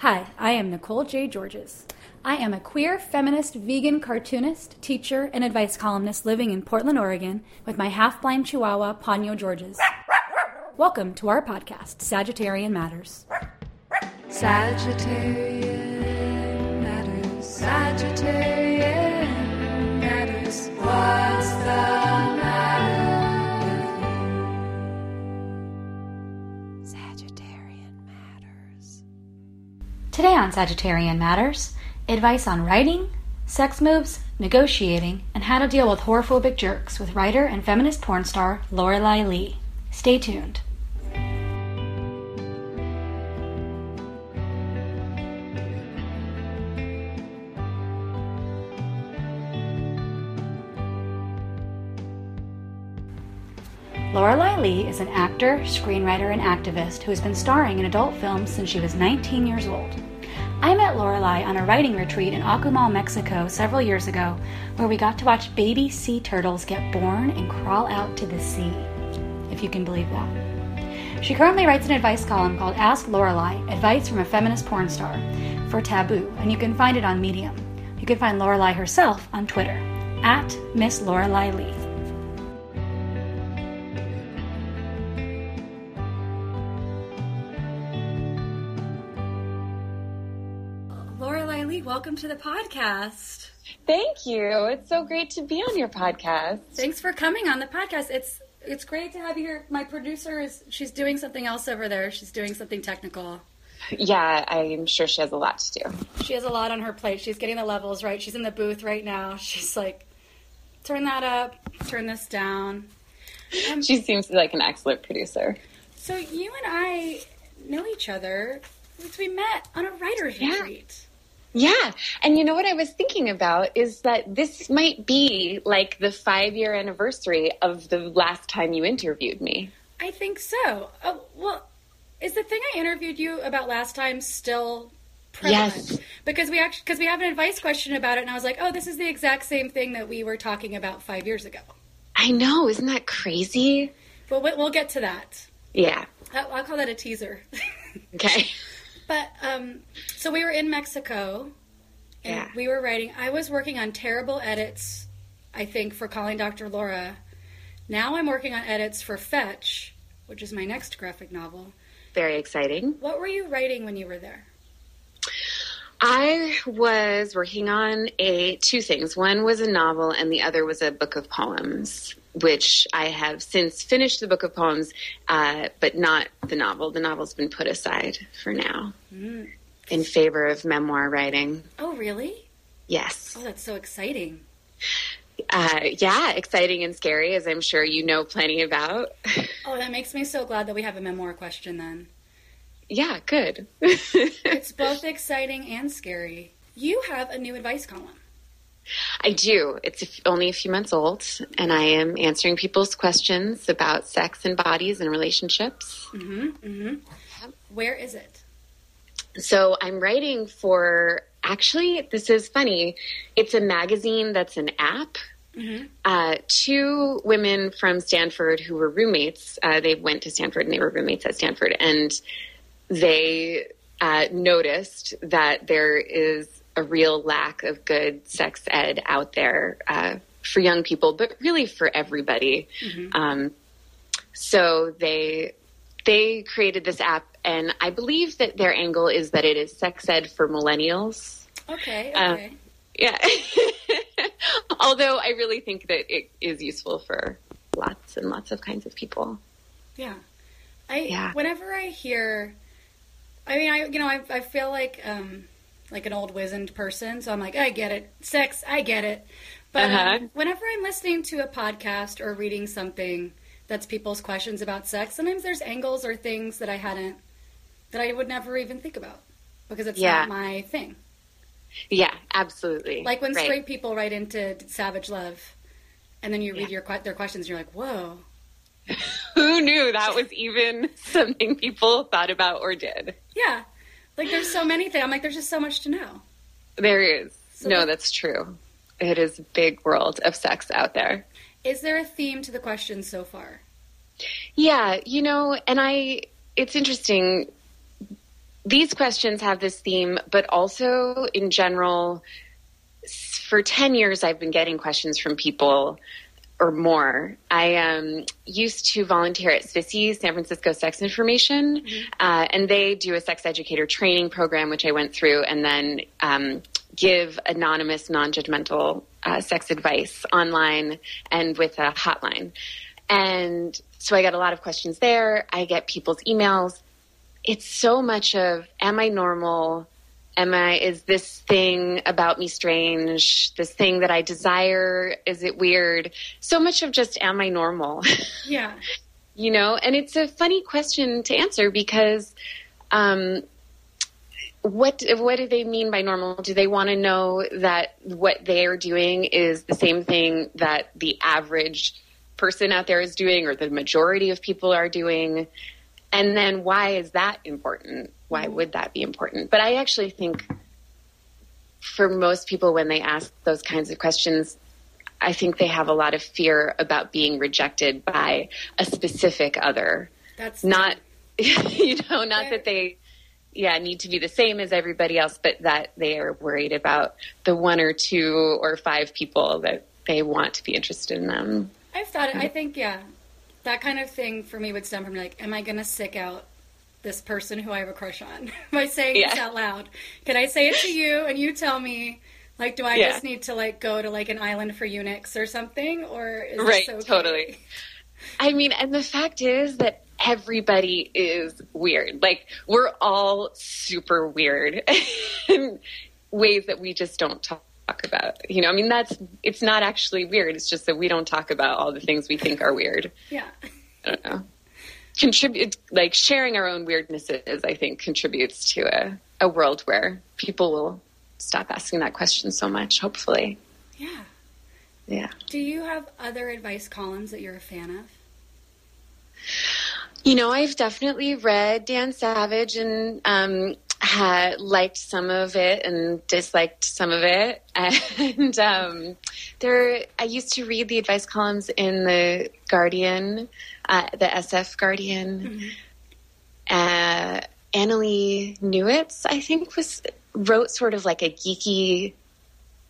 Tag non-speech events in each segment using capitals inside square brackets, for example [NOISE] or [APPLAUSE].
Hi, I am Nicole J. Georges. I am a queer, feminist, vegan cartoonist, teacher, and advice columnist living in Portland, Oregon, with my half blind chihuahua, Ponyo Georges. Welcome to our podcast, Sagittarian Matters. Sagittarian matters. Sagittarian Today on Sagittarian Matters, advice on writing, sex moves, negotiating, and how to deal with whorephobic jerks with writer and feminist porn star Lorelei Lee. Stay tuned. Lorelei Lee is an actor, screenwriter, and activist who has been starring in adult films since she was 19 years old. I met Lorelei on a writing retreat in Akumal, Mexico several years ago, where we got to watch baby sea turtles get born and crawl out to the sea. If you can believe that. She currently writes an advice column called Ask Lorelei Advice from a Feminist Porn Star for Taboo, and you can find it on Medium. You can find Lorelei herself on Twitter at Miss Lorelei Lee. Welcome to the podcast. Thank you. It's so great to be on your podcast. Thanks for coming on the podcast. It's it's great to have you here. My producer is she's doing something else over there. She's doing something technical. Yeah, I'm sure she has a lot to do. She has a lot on her plate. She's getting the levels right. She's in the booth right now. [LAUGHS] She's like, turn that up, turn this down. Um, She seems like an excellent producer. so you and I know each other because we met on a writer's Yeah. retreat. Yeah. And you know what I was thinking about is that this might be like the five year anniversary of the last time you interviewed me. I think so. Oh, well, is the thing I interviewed you about last time still prevalent? Yes. Because we actually because we have an advice question about it, and I was like, oh, this is the exact same thing that we were talking about five years ago. I know. Isn't that crazy? But we- we'll get to that. Yeah. I'll I'll call that a teaser. [LAUGHS] Okay. But um, so we were in Mexico, and Yeah. we were writing. I was working on terrible edits, I think, for calling Dr. Laura. Now I'm working on edits for Fetch, which is my next graphic novel. Very exciting. What were you writing when you were there? I was working on a two things. One was a novel, and the other was a book of poems, which I have since finished the book of poems, uh, but not the novel. The novel's been put aside for now in favor of memoir writing. Oh, really? Yes. Oh, that's so exciting. Uh, yeah, exciting and scary, as I'm sure you know plenty about. [LAUGHS] Oh, that makes me so glad that we have a memoir question then. yeah, good. [LAUGHS] It's both exciting and scary. You have a new advice column. I do. It's a f- only a few months old, and I am answering people's questions about sex and bodies and relationships. Where is it? So I'm writing for actually, this is funny. It's a magazine that's an app. Uh, two women from Stanford who were roommates. Uh, they went to Stanford and they were roommates at Stanford, and they uh, noticed that there is a real lack of good sex ed out there uh, for young people, but really for everybody. Um, so they they created this app, and I believe that their angle is that it is sex ed for millennials. Okay, Uh, okay. Yeah. [LAUGHS] Although I really think that it is useful for lots and lots of kinds of people. Yeah. I Yeah. whenever I hear I mean I you know I I feel like um like an old wizened person, so I'm like, I get it. Sex, I get it. But Uh-huh. um, whenever I'm listening to a podcast or reading something that's people's questions about sex, sometimes there's angles or things that I hadn't that I would never even think about because it's Yeah. not my thing. Yeah, absolutely. Like when Right. straight people write into Savage Love, and then you read Yeah. your their questions, and you're like, whoa. [LAUGHS] Who knew that was even [LAUGHS] something people thought about or did? Yeah, like there's so many things. I'm like, there's just so much to know. There is. So no, that- that's true. It is a big world of sex out there. Is there a theme to the questions so far? Yeah, you know, and I, it's interesting. these questions have this theme, but also in general, for 10 years, I've been getting questions from people or more. I um, used to volunteer at SFSI, San Francisco Sex Information, uh, and they do a sex educator training program, which I went through, and then um, give anonymous, non judgmental uh, sex advice online and with a hotline. And so I got a lot of questions there. I get people's emails. It's so much of, am I normal? Am I, is this thing about me strange? This thing that I desire, is it weird? So much of just, am I normal? [LAUGHS] Yeah. you know and it's a funny question to answer because um, what what do they mean by normal do they want to know that what they're doing is the same thing that the average person out there is doing or the majority of people are doing and then why is that important why mm-hmm. would that be important but i actually think for most people when they ask those kinds of questions I think they have a lot of fear about being rejected by a specific other. That's Not, [LAUGHS] you know, not that they, yeah, need to be the same as everybody else, but that they are worried about the one or two or five people that they want to be interested in them. I've thought. I think yeah, that kind of thing for me would stem from like, am I going to sick out this person who I have a crush on [LAUGHS] by saying this out loud? Can I say it to you and you tell me? Like, do I Yeah. just need to like go to like an island for eunuchs or something, or is Right, okay? totally. I mean, and the fact is that everybody is weird. Like, we're all super weird [LAUGHS] in ways that we just don't talk about. You know, I mean, that's, it's not actually weird. It's just that we don't talk about all the things we think are weird. Yeah, I don't know. Contribute, like, sharing our own weirdnesses, I think, contributes to a, a world where people will stop asking that question so much, hopefully. yeah. Yeah. Do you have other advice columns that you're a fan of? You know, I've definitely read Dan Savage and um, had liked some of it and disliked some of it. [LAUGHS] And um, there, I used to read the advice columns in the Guardian, uh, the SF Guardian. Uh, Annalee Newitz, I think, was wrote sort of like a geeky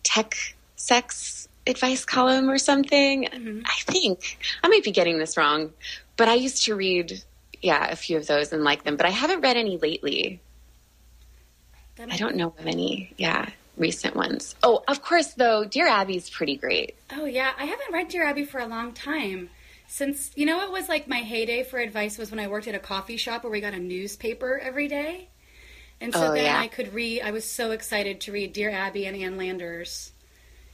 tech sex advice column or something. I think I might be getting this wrong, but I used to read, yeah, a few of those and like them, but I haven't read any lately. I don't know of any, yeah, recent ones. Oh, of course, though, Dear Abby's pretty great. Oh yeah, I haven't read Dear Abby for a long time. Since you know, it was like my heyday for advice was when I worked at a coffee shop where we got a newspaper every day, and so Oh, then yeah. I could read. I was so excited to read Dear Abby and Ann Landers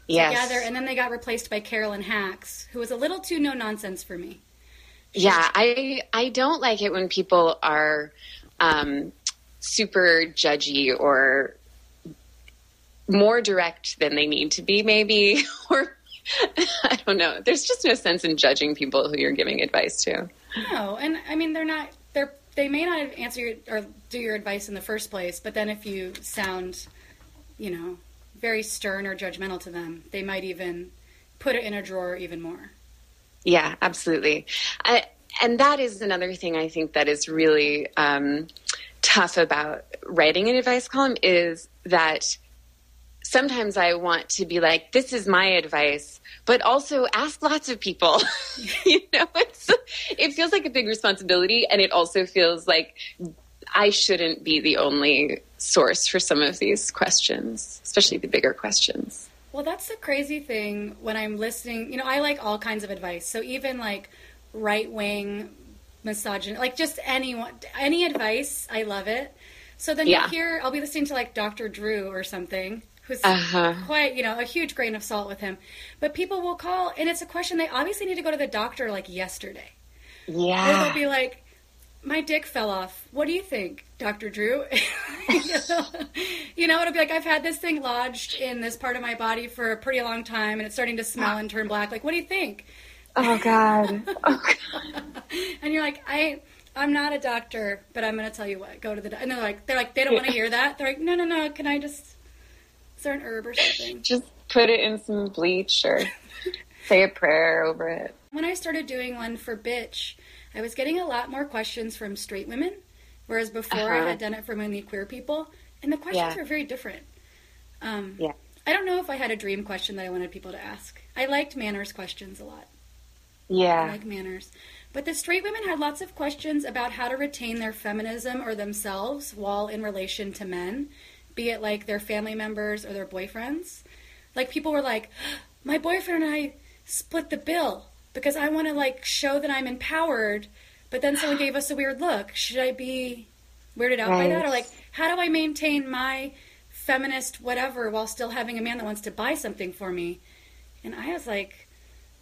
Yes. together, and then they got replaced by Carolyn Hax, who was a little too no nonsense for me. Yeah, I I don't like it when people are um, super judgy or more direct than they need to be, maybe, [LAUGHS] or I don't know. There's just no sense in judging people who you're giving advice to. No, and I mean they're not. They're they may not answer your, or do your advice in the first place, but then if you sound, you know, very stern or judgmental to them, they might even put it in a drawer even more. Yeah, absolutely. I, and that is another thing I think that is really um, tough about writing an advice column is that sometimes I want to be like, this is my advice, but also ask lots of people. [LAUGHS] you know, it feels like a big responsibility, and it also feels like I shouldn't be the only source for some of these questions, especially the bigger questions. Well, that's the crazy thing when I'm listening. You know, I like all kinds of advice. So even like right wing misogyny, like just anyone, any advice, I love it. So then Yeah. you hear, I'll be listening to like Dr. Drew or something, who's Uh-huh. quite, you know, a huge grain of salt with him. But people will call, and it's a question they obviously need to go to the doctor like yesterday. Or Yeah. they'll be like, my dick fell off. What do you think, Dr. Drew? [LAUGHS] you know, it'll be like, I've had this thing lodged in this part of my body for a pretty long time and it's starting to smell and turn black. Like, what do you think? Oh, God. Oh, God. [LAUGHS] And you're like, I. I'm not a doctor, but I'm going to tell you what. Go to the. Do-. And they're like, they're like, they don't want to hear that. They're like, no, no, no. Can I just? Is there an herb or something? just put it in some bleach or say a prayer over it. When I started doing one for Bitch, I was getting a lot more questions from straight women whereas before I Uh-huh. had done it for mainly queer people, and the questions Yeah. were very different. Um, Yeah. I don't know if I had a dream question that I wanted people to ask. I liked manners questions a lot. I Yeah. like manners. But the straight women had lots of questions about how to retain their feminism or themselves while in relation to men, be it like their family members or their boyfriends. Like people were like, my boyfriend and I split the bill because I want to like show that I'm empowered, but then someone gave us a weird look. Should I be weirded out by that? Or like, how do I maintain my feminist whatever while still having a man that wants to buy something for me? And I was like,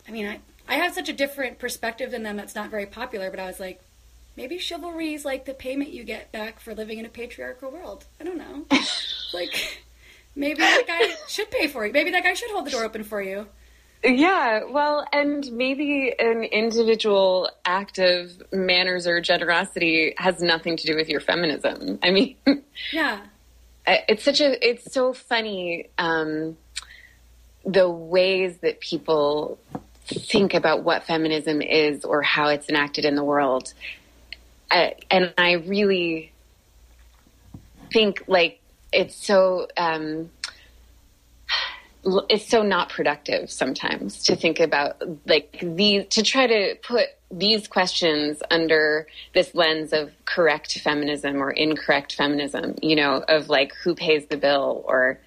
I mean, I, I have such a different perspective than them that's not very popular, but I was like, maybe chivalry is like the payment you get back for living in a patriarchal world. I don't know. [LAUGHS] like, maybe that guy should pay for you. Maybe that guy should hold the door open for you. Yeah, well, and maybe an individual act of manners or generosity has nothing to do with your feminism. I mean, [LAUGHS] Yeah. it's such a, it's so funny um, the ways that people think about what feminism is or how it's enacted in the world. Uh, and I really think like it's so um, it's so not productive sometimes to think about like these to try to put these questions under this lens of correct feminism or incorrect feminism you know of like who pays the bill or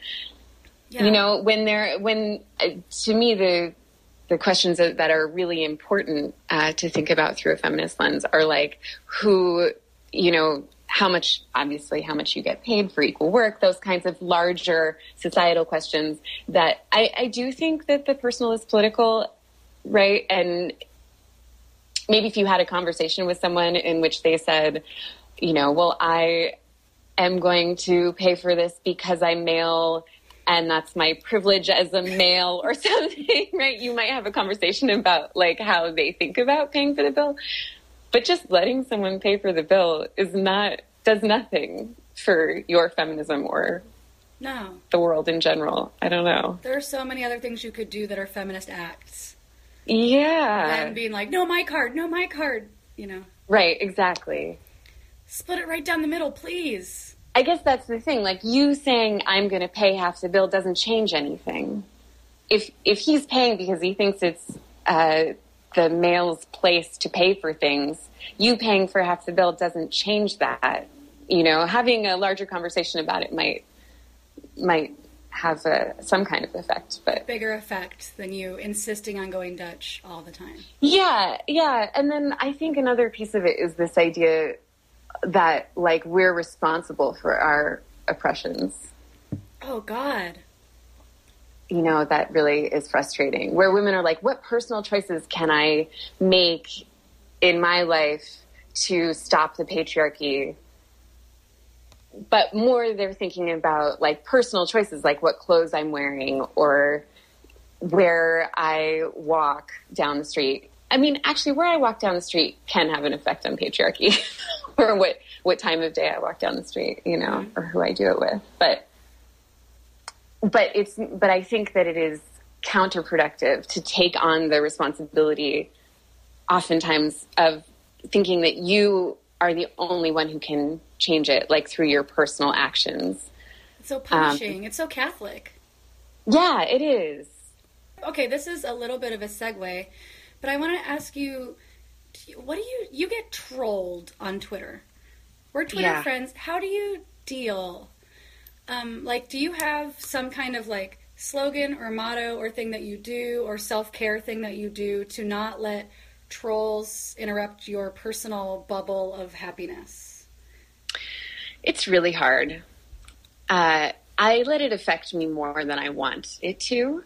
Yeah. you know when they're when uh, to me the the questions that, are really important uh, to think about through a feminist lens are like who you know how much obviously how much you get paid for equal work those kinds of larger societal questions that i, I do think that the personal is political right? And maybe if you had a conversation with someone in which they said you know well i am going to pay for this because i'm male and that's my privilege as a male or [LAUGHS] something right you might have a conversation about like how they think about paying for the bill but just letting someone pay for the bill is not does nothing for your feminism or No. the world in general i don't know There are so many other things you could do that are feminist acts. yeah and being like, no, my card, no, my card. You know, right exactly split it right down the middle, please. I guess that's the thing. Like you saying I'm going to pay half the bill doesn't change anything. If if he's paying because he thinks it's uh, the male's place to pay for things, you paying for half the bill doesn't change that. You know, having a larger conversation about it might might have a, some kind of effect, but Bigger effect than you insisting on going Dutch all the time. Yeah, yeah. And then I think another piece of it is this idea that like we're responsible for our oppressions. Oh God. You know, that really is frustrating. Where women are like, what personal choices can I make in my life to stop the patriarchy? But more they're thinking about like personal choices, like what clothes I'm wearing or where I walk down the street. I mean, actually, where I walk down the street can have an effect on patriarchy, [LAUGHS] or what what time of day I walk down the street, you know, or who I do it with. But but it's but I think that it is counterproductive to take on the responsibility, oftentimes of thinking that you are the only one who can change it, like through your personal actions. It's so um, punishing. it's so Catholic. Yeah, it is. Okay, this is a little bit of a segue, but I want to ask you what do you you get trolled on Twitter? We're Twitter Yeah. friends. How do you deal? Um, like, do you have some kind of like slogan or motto or thing that you do or self care thing that you do to not let trolls interrupt your personal bubble of happiness? It's really hard. Uh, I let it affect me more than I want it to,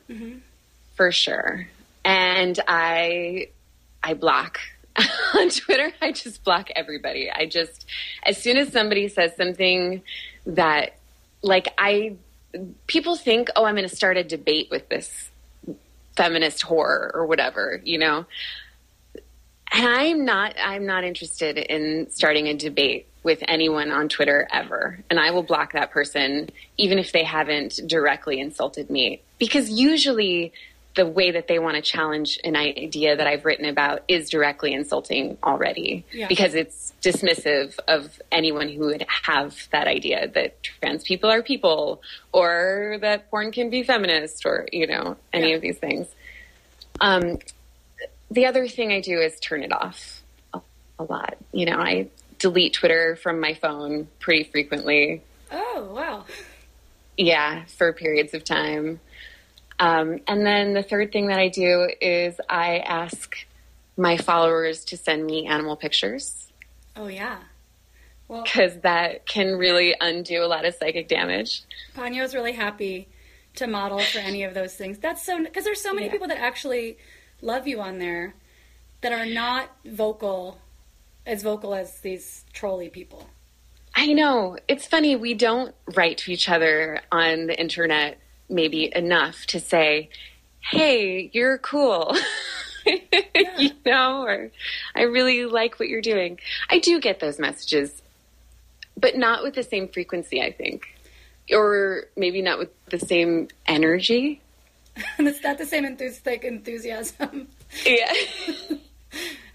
for sure. And I, I block [LAUGHS] on Twitter. I just block everybody. I just, as soon as somebody says something that, like, I, people think, oh, I'm going to start a debate with this feminist whore or whatever, you know. And I'm not I'm not interested in starting a debate with anyone on Twitter ever. And I will block that person even if they haven't directly insulted me. Because usually the way that they want to challenge an idea that I've written about is directly insulting already Yeah. because it's dismissive of anyone who would have that idea that trans people are people or that porn can be feminist or, you know, any Yeah. of these things. Um, the other thing I do is turn it off a, a lot. You know, I delete Twitter from my phone pretty frequently. Oh, wow. Yeah, for periods of time. Um, and then the third thing that I do is I ask my followers to send me animal pictures Oh, yeah. Well, because that can really undo a lot of psychic damage. Ponyo's really happy to model for any of those things. That's so because there's so many Yeah. people that actually love you on there that are not vocal as vocal as these trolly people. I know. It's funny. We don't write to each other on the internet maybe enough to say, hey, you're cool. [LAUGHS] you know, or I really like what you're doing. I do get those messages, but not with the same frequency, I think. Or maybe not with the same energy. And [LAUGHS] it's not the same enthusiastic enthusiasm. Yeah. [LAUGHS]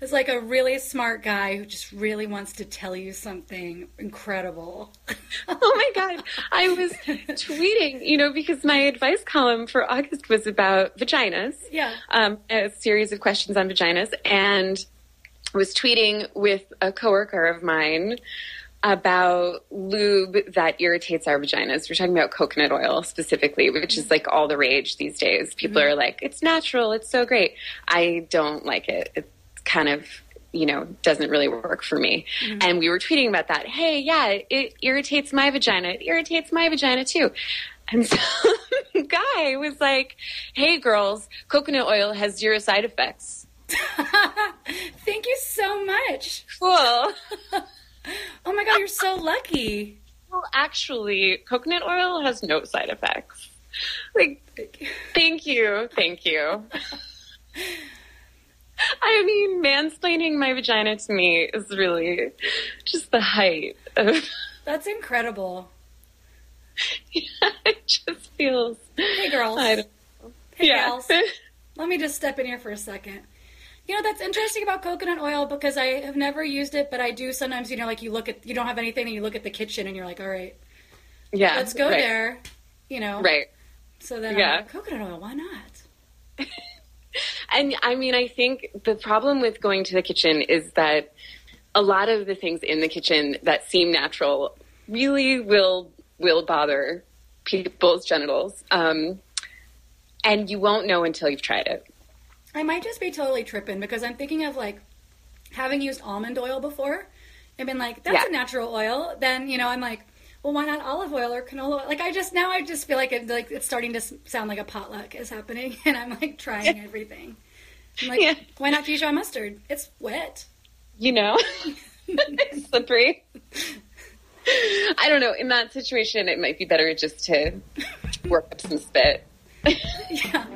It's like a really smart guy who just really wants to tell you something incredible. [LAUGHS] oh my god i was tweeting you know because my advice column for august was about vaginas Yeah. um, a series of questions on vaginas and was tweeting with a coworker of mine about lube that irritates our vaginas. We're talking about coconut oil specifically, which is like all the rage these days. People are like, it's natural, it's so great. I don't like it. It kind of, you know, doesn't really work for me. Mm-hmm. And we were tweeting about that. Hey, yeah, it irritates my vagina. It irritates my vagina too. And [LAUGHS] so guy was like, hey, girls, coconut oil has zero side effects. [LAUGHS] Thank you so much. Cool. [LAUGHS] Oh my god, you're so lucky. Well, actually, coconut oil has no side effects. Like, thank you, thank you. [LAUGHS] I mean, mansplaining my vagina to me is really just the height of. [LAUGHS] That's incredible. Yeah, [LAUGHS] it just feels. Hey girls. Hey yeah. gals. Let me just step in here for a second. You know, that's interesting about coconut oil because I have never used it, but I do sometimes, you know, like you look at, you don't have anything and you look at the kitchen and you're like, all right, yeah. let's go right, there, you know. Right. So then Yeah. I'm like, coconut oil, why not? And I mean, I think the problem with going to the kitchen is that a lot of the things in the kitchen that seem natural really will will bother people's genitals, um, and you won't know until you've tried it. I might just be totally tripping because I'm thinking of like having used almond oil before and been like, that's Yeah. a natural oil. Then, you know, I'm like, well, why not olive oil or canola oil? Like, I just, now I just feel like, it, like it's starting to sound like a potluck is happening [LAUGHS] and I'm like trying everything. I'm like, Yeah. why not Dijon mustard? It's wet. You know, [LAUGHS] It's slippery. I don't know. In that situation, it might be better just to work up some spit. [LAUGHS] Yeah.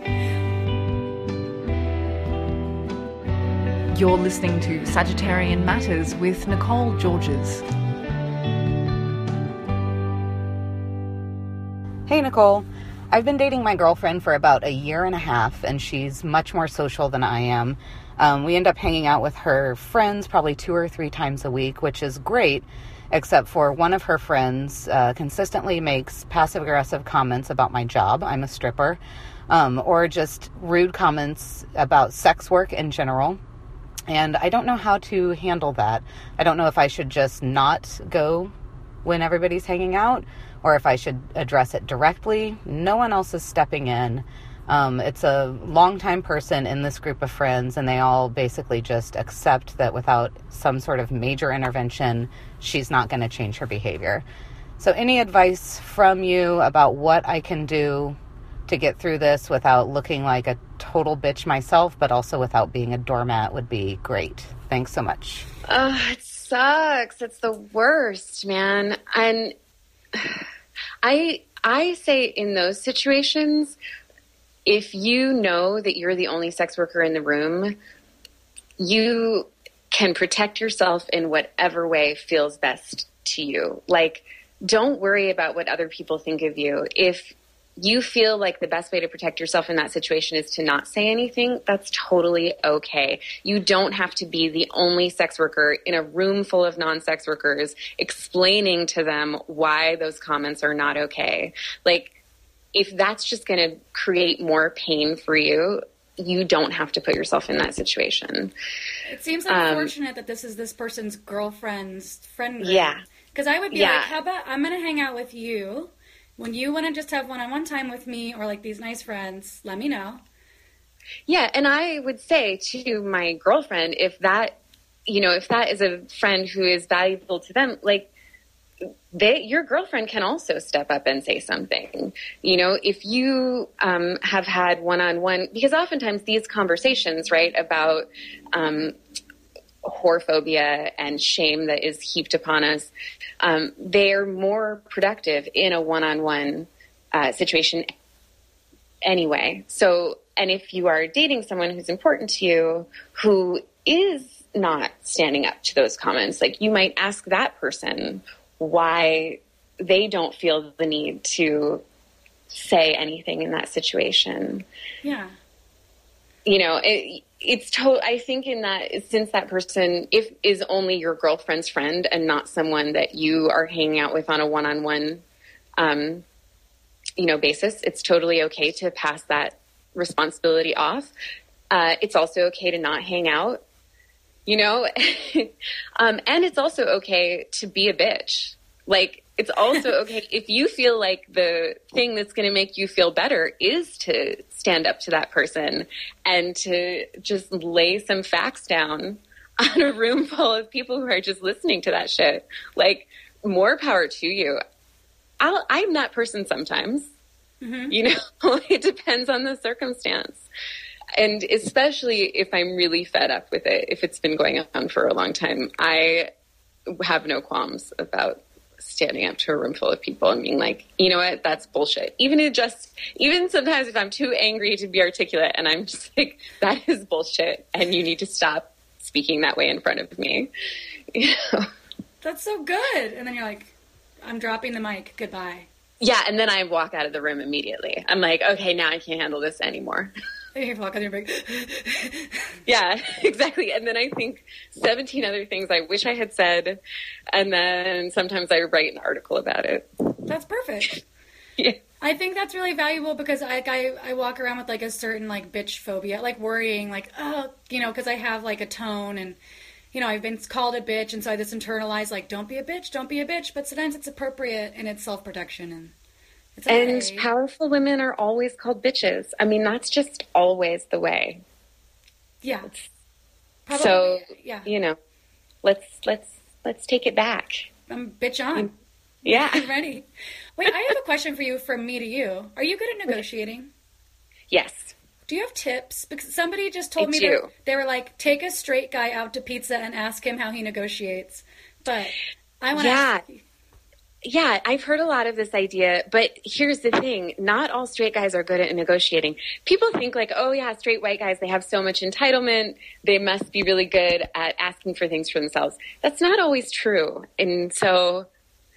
You're listening to Sagittarian Matters with Nicole Georges. Hey, Nicole. I've been dating my girlfriend for about a year and a half, and she's much more social than I am. Um, we end up hanging out with her friends probably two or three times a week, which is great, except for one of her friends uh, consistently makes passive aggressive comments about my job. I'm a stripper. Um, or just rude comments about sex work in general. And I don't know how to handle that. I don't know if I should just not go when everybody's hanging out or if I should address it directly. No one else is stepping in. Um, it's a longtime person in this group of friends, and they all basically just accept that without some sort of major intervention, she's not going to change her behavior. So, any advice from you about what I can do to get through this without looking like a total bitch myself, but also without being a doormat would be great. Thanks so much. Oh, it sucks. It's the worst, man. And I I say in those situations, if you know that you're the only sex worker in the room, you can protect yourself in whatever way feels best to you. Like don't worry about what other people think of you. If you feel like the best way to protect yourself in that situation is to not say anything, that's totally okay. You don't have to be the only sex worker in a room full of non sex workers explaining to them why those comments are not okay. Like, if that's just going to create more pain for you, you don't have to put yourself in that situation. It seems Um, unfortunate that this is this person's girlfriend's friend group. Yeah. Because I would be Yeah. like, how about I'm going to hang out with you. When you want to just have one on one time with me or like these nice friends, let me know. Yeah, and I would say to my girlfriend, if that, you know, if that is a friend who is valuable to them, like, they, your girlfriend can also step up and say something. You know, if you um, have had one on one, because oftentimes these conversations, right, about um, whorephobia and shame that is heaped upon us, um, they're more productive in a one on one situation anyway. So, and if you are dating someone who's important to you who is not standing up to those comments, like you might ask that person why they don't feel the need to say anything in that situation Yeah. you know it, it's to i think in that since that person if is only your girlfriend's friend and not someone that you are hanging out with on a one-on-one um, you know basis it's totally okay to pass that responsibility off. Uh, it's also okay to not hang out you know? [LAUGHS] Um, and it's also okay to be a bitch. Like it's also okay if you feel like the thing that's going to make you feel better is to stand up to that person and to just lay some facts down [LAUGHS] on a room full of people who are just listening to that shit. Like more power to you. I'll, i'm that person sometimes. Mm-hmm. You know [LAUGHS] it depends on the circumstance. And especially if i'm really fed up with it if it's been going on for a long time i have no qualms about standing up to a room full of people and being like, you know what, that's bullshit. Even it just, even sometimes if I'm too angry to be articulate and I'm just [LAUGHS] like, that is bullshit and you need to stop speaking that way in front of me. [LAUGHS] You know? That's so good. And then you're like, I'm dropping the mic. Goodbye. Yeah, and then I walk out of the room immediately. I'm like, okay, now I can't handle this anymore. [LAUGHS] You walk out there and Yeah, [LAUGHS] exactly. And then I think 17 other things I wish I had said. And then sometimes I write an article about it. that's perfect. [LAUGHS] Yeah. I think that's really valuable because I, I I walk around with like a certain like bitch phobia, like worrying, like oh, you know, because I have like a tone and you know I've been called a bitch, and so I just internalize like don't be a bitch, don't be a bitch. But sometimes it's appropriate and it's self protection and okay. And powerful women are always called bitches. I mean, that's just always the way. yeah, probably So, yeah, you know, let's let's let's take it back. I'm bitch on. Yeah. [LAUGHS] I'm ready. Wait, I have a [LAUGHS] question for you from me to you. Are you good at negotiating? Yes. Do you have tips? Because somebody just told I me that they were like, take a straight guy out to pizza and ask him how he negotiates. But I want to Yeah. Yeah, I've heard a lot of this idea, but here's the thing. Not all straight guys are good at negotiating. People think like, oh yeah, straight white guys, they have so much entitlement. They must be really good at asking for things for themselves. That's not always true. And so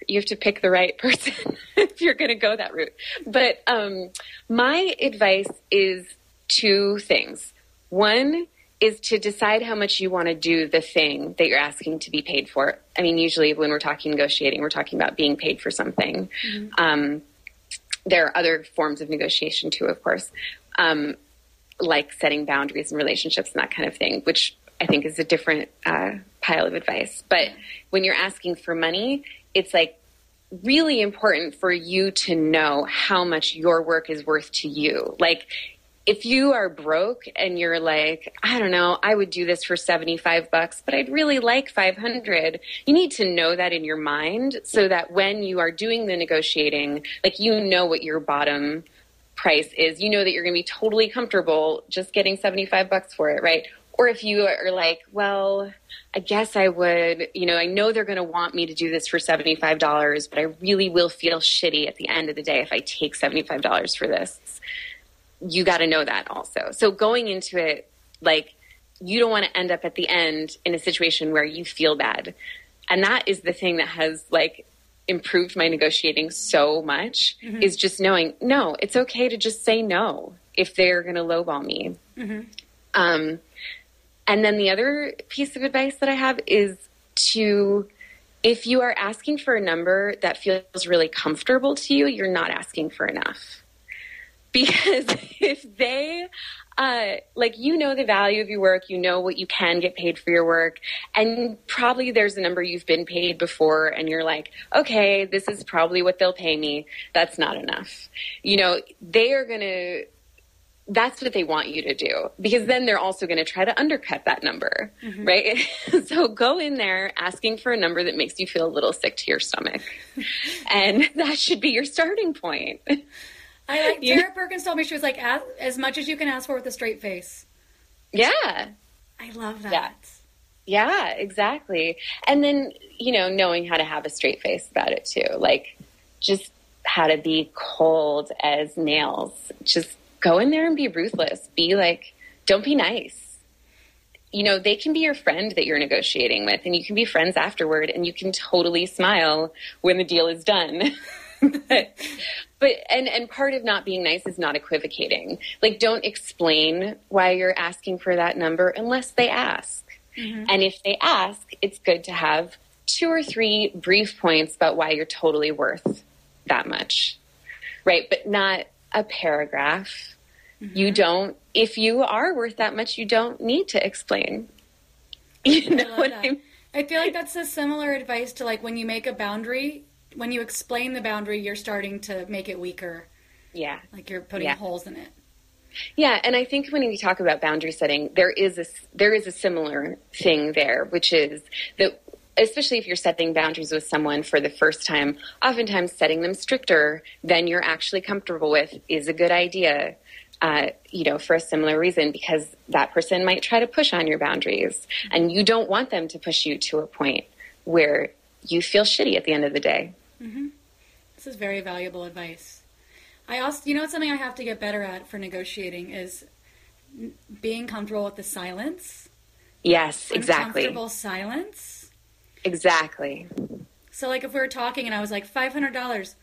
you have to pick the right [LAUGHS] person if you're going to go that route. But um, my advice is two things. One is to decide how much you want to do the thing that you're asking to be paid for. I mean, usually when we're talking negotiating, we're talking about being paid for something. Um, there are other forms of negotiation too, of course, um, like setting boundaries and relationships and that kind of thing, which I think is a different uh, pile of advice. But when you're asking for money, it's like really important for you to know how much your work is worth to you. Like, if you are broke and you're like, I don't know, I would do this for 75 bucks, but I'd really like 500. You need to know that in your mind so that when you are doing the negotiating, like you know what your bottom price is. You know that you're going to be totally comfortable just getting 75 bucks for it, right? Or if you are like, well, I guess I would, you know, I know they're going to want me to do this for $75, but I really will feel shitty at the end of the day if I take $75 for this you got to know that also. So going into it, like, you don't want to end up at the end in a situation where you feel bad. And that is the thing that has, like, improved my negotiating so much is just knowing no, it's okay to just say no if they're going to lowball me. Um, and then the other piece of advice that I have is to, if you are asking for a number that feels really comfortable to you, you're not asking for enough. Because [LAUGHS] if they, uh, like, you know the value of your work, you know what you can get paid for your work, and probably there's a number you've been paid before, and you're like, okay, this is probably what they'll pay me. That's not enough. You know, they are going to, that's what they want you to do because then they're also going to try to undercut that number, right? [LAUGHS] so go in there asking for a number that makes you feel a little sick to your stomach. [LAUGHS] and that should be your starting point. I like Tara Perkins told me she was like, "Ask as much as you can ask for with a straight face. yeah. I love that. Yeah. Yeah, exactly. And then, you know, knowing how to have a straight face about it too. Like just how to be cold as nails. Just go in there and be ruthless. Be like, don't be nice. You know, they can be your friend that you're negotiating with, and you can be friends afterward, and you can totally smile when the deal is done. [LAUGHS] [LAUGHS] but, but and and part of not being nice is not equivocating. Like, don't explain why you're asking for that number unless they ask. Mm-hmm. And if they ask, it's good to have two or three brief points about why you're totally worth that much, right? But not a paragraph. Mm-hmm. You don't, if you are worth that much, you don't need to explain. [LAUGHS] You know I what that. I mean? I feel like that's a similar advice to like when you make a boundary, when you explain the boundary, you're starting to make it weaker. Yeah. Like you're putting Yeah. holes in it. Yeah, and I think when we talk about boundary setting, there is a there is a similar thing there, which is that especially if you're setting boundaries with someone for the first time, oftentimes setting them stricter than you're actually comfortable with is a good idea. Uh, you know, for a similar reason, because that person might try to push on your boundaries, and you don't want them to push you to a point where you feel shitty at the end of the day. Mm-hmm. This is very valuable advice. I also, you know, what's something I have to get better at for negotiating is n- being comfortable with the silence. Yes, exactly, Uncomfortable silence. exactly. So, like, if we were talking and I was like, $500.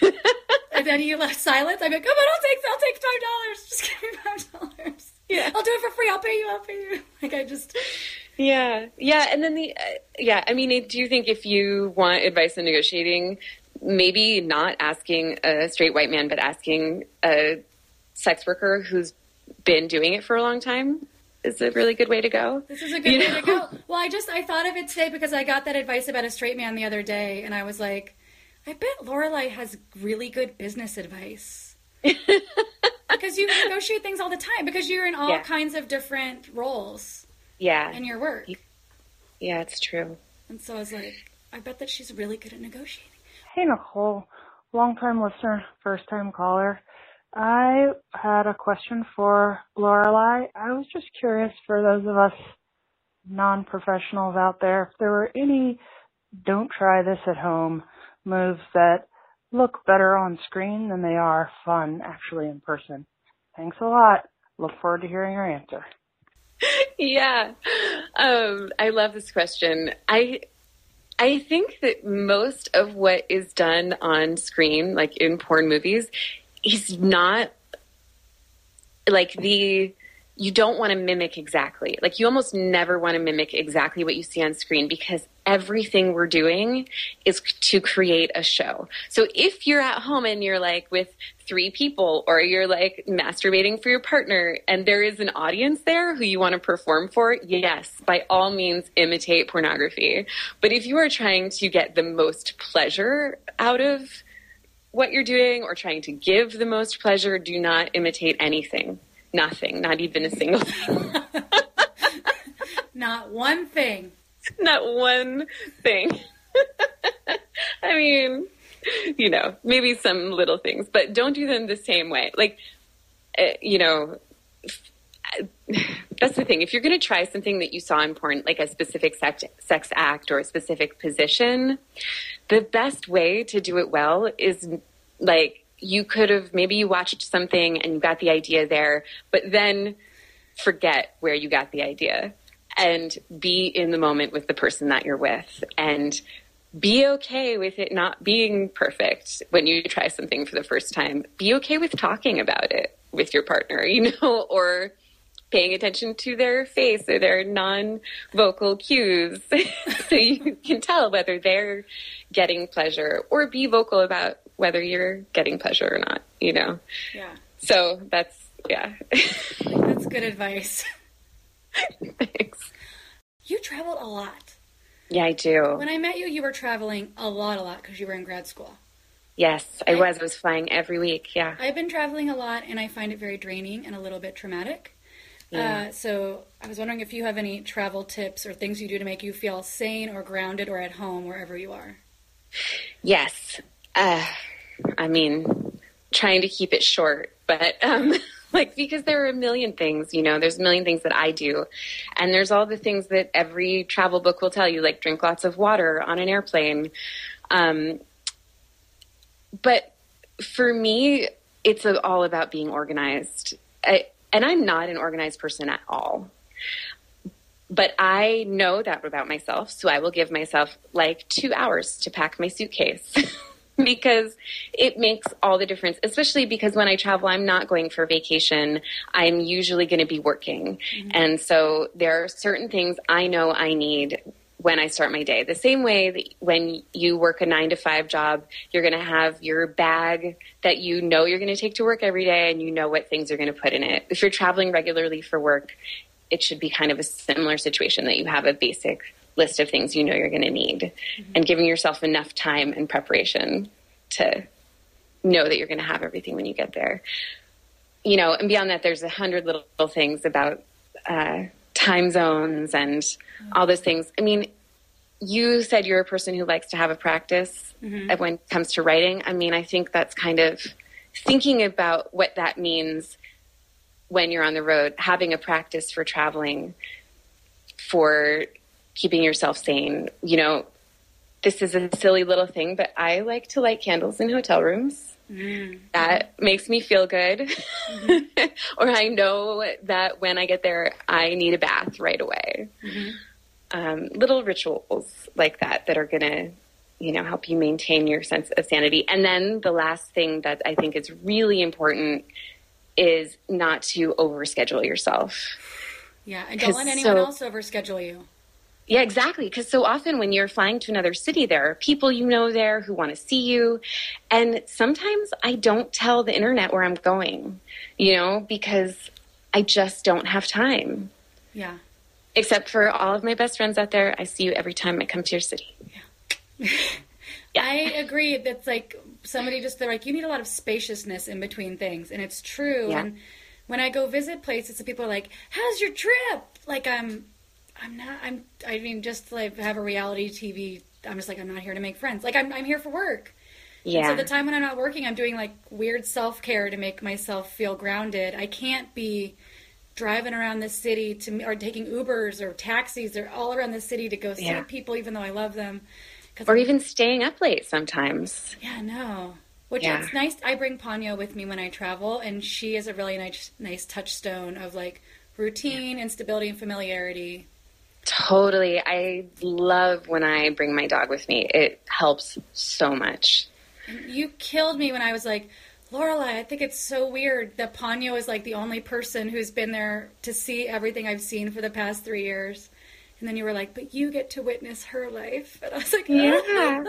[LAUGHS] and then you left silence, I'd be like, come on, I'll take, I'll take $5. Just give me $5. Yeah. I'll do it for free. I'll pay you. I'll pay you. [LAUGHS] Like, I just, Yeah, yeah, and then the uh, yeah. I mean, I do you think if you want advice in negotiating, maybe not asking a straight white man, but asking a sex worker who's been doing it for a long time is a really good way to go. this is a good You way know? to go. Well, I just, I thought of it today because I got that advice about a straight man the other day. And I was like, I bet Lorelei has really good business advice. [LAUGHS] because you negotiate things all the time because you're in all Yeah. kinds of different roles Yeah, in your work. yeah, it's true. And so I was like, I bet that she's really good at negotiating. Hey Nicole, long time listener, first time caller. I had a question for Lorelei. I was just curious for those of us non-professionals out there, if there were any don't try this at home moves that look better on screen than they are fun actually in person. Thanks a lot. Look forward to hearing your answer. [LAUGHS] yeah. Um, I love this question. I I think that most of what is done on screen, like in porn movies, is not like the you don't want to mimic exactly. Like you almost never want to mimic exactly what you see on screen because everything we're doing is to create a show. So if you're at home and you're like with three people or you're like masturbating for your partner and there is an audience there who you want to perform for, yes, by all means imitate pornography. But if you are trying to get the most pleasure out of what you're doing or trying to give the most pleasure, do not imitate anything. Nothing, not even a single thing. [LAUGHS] Not one thing. [LAUGHS] not one thing. [LAUGHS] I mean, you know, maybe some little things, but don't do them the same way. Like, uh, you know, [SIGHS] that's the thing. If you're going to try something that you saw in porn, like a specific sex, sex act or a specific position, the best way to do it well is like you could have maybe you watched something and you got the idea there, but then forget where you got the idea and be in the moment with the person that you're with and be okay with it not being perfect when you try something for the first time. Be okay with talking about it with your partner, [LAUGHS] you know, or paying attention to their face or their non-vocal cues [LAUGHS] so you can tell whether they're getting pleasure or be vocal about whether you're getting pleasure or not, you know. Yeah. So that's yeah. [LAUGHS] That's good advice. [LAUGHS] Thanks. You traveled a lot. Yeah, I do. When I met you, you were traveling a lot, a lot because you were in grad school. Yes, I I- was. I was flying every week. Yeah. I've been traveling a lot and I find it very draining and a little bit traumatic. Yeah. Uh, so I was wondering if you have any travel tips or things you do to make you feel sane or grounded or at home wherever you are. Yes. Uh, I mean, trying to keep it short, but um, [LAUGHS] [LAUGHS] like because there are a million things, you know, there's a million things that I do, and there's all the things that every travel book will tell you, like drink lots of water on an airplane. Um, but for me, it's all about being organized, I, and I'm not an organized person at all. But I know that about myself, so I will give myself like two hours to pack my suitcase [LAUGHS] [LAUGHS] because it makes all the difference, especially because when I travel, I'm not going for vacation. I'm usually going to be working. Mm-hmm. And so there are certain things I know I need when I start my day. The same way that when you work a nine to five job, you're going to have your bag that you know you're going to take to work every day and you know what things you're going to put in it. If you're traveling regularly for work, it should be kind of a similar situation that you have a basic list of things you know you're going to need and giving yourself enough time and preparation to know that you're going to have everything when you get there. You know, and beyond that, there's a hundred little things about uh, time zones and all those things. I mean, you said you're a person who likes to have a practice uh, when it comes to writing. I mean, I think that's kind of thinking about what that means when you're on the road, having a practice for traveling, for keeping yourself sane. You know, this is a silly little thing, but I like to light candles in hotel rooms. Mm. That makes me feel good. Mm-hmm. [LAUGHS] or I know that when I get there, I need a bath right away. Mm-hmm. Um, little rituals like that that are going to, you know, help you maintain your sense of sanity. And then the last thing that I think is really important is not to overschedule yourself. Yeah, and don't let anyone so- else overschedule you. Yeah, exactly. Because so often when you're flying to another city, there are people you know there who want to see you. And sometimes I don't tell the internet where I'm going, you know, because I just don't have time. Yeah. Except for all of my best friends out there, I see you every time I come to your city. Yeah. [LAUGHS] I agree. That's like somebody just they're like you need a lot of spaciousness in between things, and it's true. Yeah. And when I go visit places, people are like, "How's your trip?" Like I'm, I'm not. I'm. I mean, just like have a reality TV. I'm just like I'm not here to make friends. Like I'm. I'm here for work. Yeah. So the time when I'm not working, I'm doing like weird self care to make myself feel grounded. I can't be driving around the city to or taking Ubers or taxis or all around the city to go see Yeah. people, even though I love them. or I'm- even staying up late sometimes. yeah, no. Which Yeah. it's nice. I bring Ponyo with me when I travel, and she is a really nice, nice touchstone of like routine and stability and familiarity. Totally. I love when I bring my dog with me. It helps so much. You killed me when I was like, Lorelei, I think it's so weird that Ponyo is like the only person who's been there to see everything I've seen for the past three years. And then you were like, but you get to witness her life. And I was like, Yeah.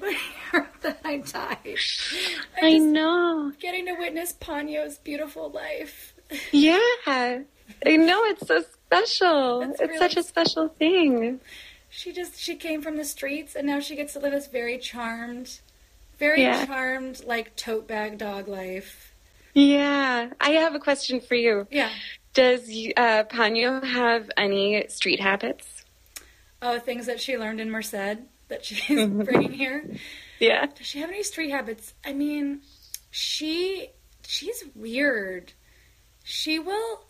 when I that I died. I just- know. Getting to witness Ponyo's beautiful life. Yeah. I know. It's so special. That's it's really such a special thing. She just she came from the streets and now she gets to live this very charmed, very Yeah. charmed like tote bag dog life. Yeah. I have a question for you. Yeah. Does uh, Ponyo have any street habits? Oh, things that she learned in Merced that she's [LAUGHS] [LAUGHS] bringing here. Yeah. Does she have any street habits? I mean, she she's weird. She will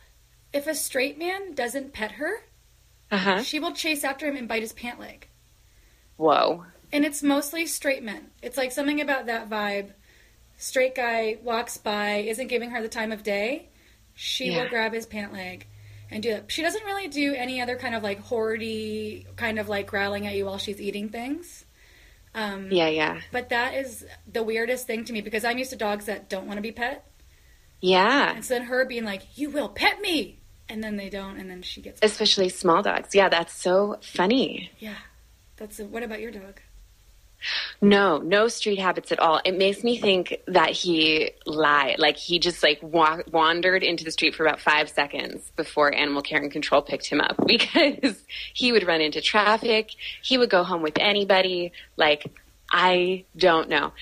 if a straight man doesn't pet her, Uh huh. she will chase after him and bite his pant leg. Whoa. And it's mostly straight men. It's like something about that vibe. Straight guy walks by, isn't giving her the time of day. She Yeah. will grab his pant leg. and do that. She doesn't really do any other kind of like hoardy, kind of like growling at you while she's eating things. Um, Yeah, yeah. But that is the weirdest thing to me because I'm used to dogs that don't want to be pet. Yeah. And so then her being like, "You will pet me," and then they don't, and then she gets. Especially small dogs. Yeah, that's so funny. Yeah, that's. A, what about your dog? No, no street habits at all. It makes me think that he lied. Like he just like wa- wandered into the street for about five seconds before animal care and control picked him up [LAUGHS] because he would run into traffic. He would go home with anybody. Like I don't know.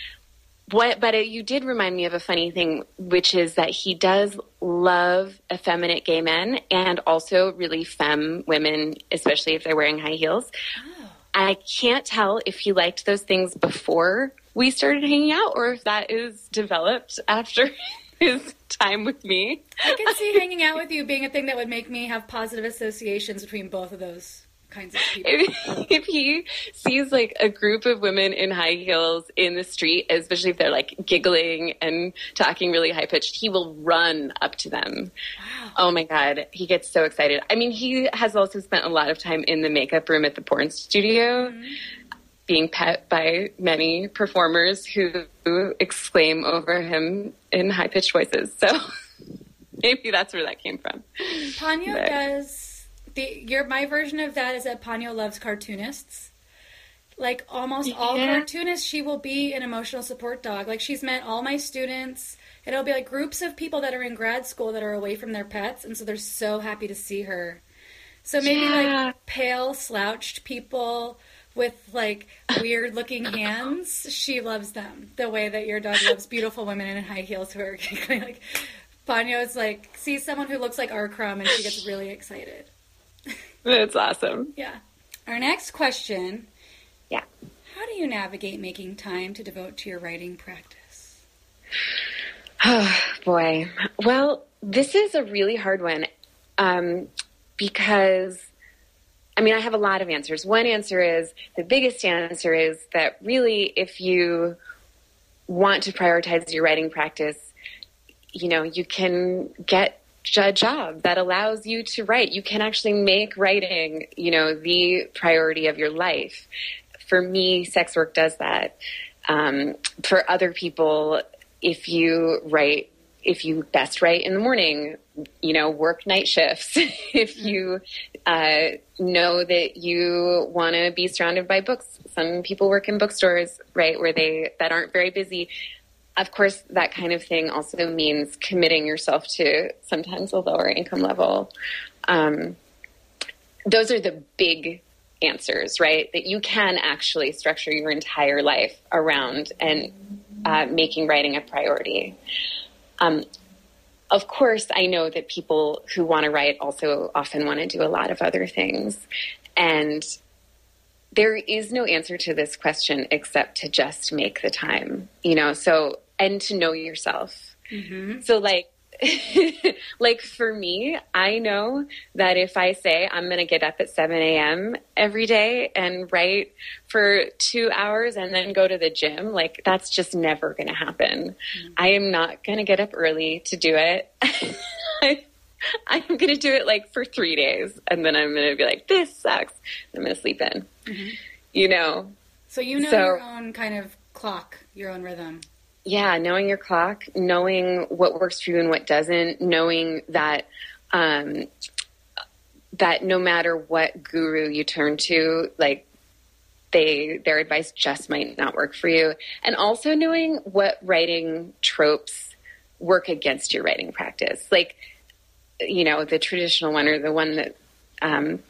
What, but it, you did remind me of a funny thing, which is that he does love effeminate gay men and also really femme women, especially if they're wearing high heels. Oh. I can't tell if he liked those things before we started hanging out or if that is developed after [LAUGHS] his time with me. I can see [LAUGHS] hanging out with you being a thing that would make me have positive associations between both of those kinds of people. If, [LAUGHS] if he sees like a group of women in high heels in the street, especially if they're like giggling and talking really high pitched, he will run up to them. Oh my God. He gets so excited. I mean, he has also spent a lot of time in the makeup room at the porn studio. Mm-hmm. Being pet by many performers who exclaim over him in high pitched voices. So [LAUGHS] maybe that's where that came from. Ponyo But- does the your my version of that is that Ponyo loves cartoonists. Like almost all cartoonists, she will be an emotional support dog. Like she's met all my students. and It'll be like groups of people that are in grad school that are away from their pets, and so they're so happy to see her. So maybe Yeah. like pale, slouched people with like weird looking hands. She loves them the way that your dog loves beautiful women in high heels who are [LAUGHS] like. Ponyo is like sees someone who looks like R. Crumb and she gets really excited. That's awesome. Yeah. Our next question Yeah. How do you navigate making time to devote to your writing practice? Oh, [SIGHS] boy. Well, this is a really hard one um, because, I mean, I have a lot of answers. One answer is the biggest answer is that really, if you want to prioritize your writing practice, you know, you can get job that allows you to write. You can actually make writing, you know, the priority of your life. For me, sex work does that. Um, for other people, if you write, if you best write in the morning, you know, work night shifts. [LAUGHS] if you uh, know that you want to be surrounded by books, some people work in bookstores, right, where they that aren't very busy. Of course, that kind of thing also means committing yourself to sometimes a lower income level. Um, those are the big answers, right? That you can actually structure your entire life around and uh, making writing a priority. Um, of course, I know that people who want to write also often want to do a lot of other things. And there is no answer to this question except to just make the time, you know, so, and to know yourself. Mm-hmm. So, like, [LAUGHS] like for me, I know that if I say I'm going to get up at 7 a.m. every day and write for two hours and then go to the gym, like that's just never going to happen. Mm-hmm. I am not going to get up early to do it. I, [LAUGHS] I'm going to do it like for three days and then I'm going to be like, this sucks. I'm going to sleep in, mm-hmm. you know? So you know So- your own kind of clock, your own rhythm. Yeah, knowing your clock, knowing what works for you and what doesn't, knowing that um, that no matter what guru you turn to, like they their advice just might not work for you, and also knowing what writing tropes work against your writing practice, like you know the traditional one or the one that um,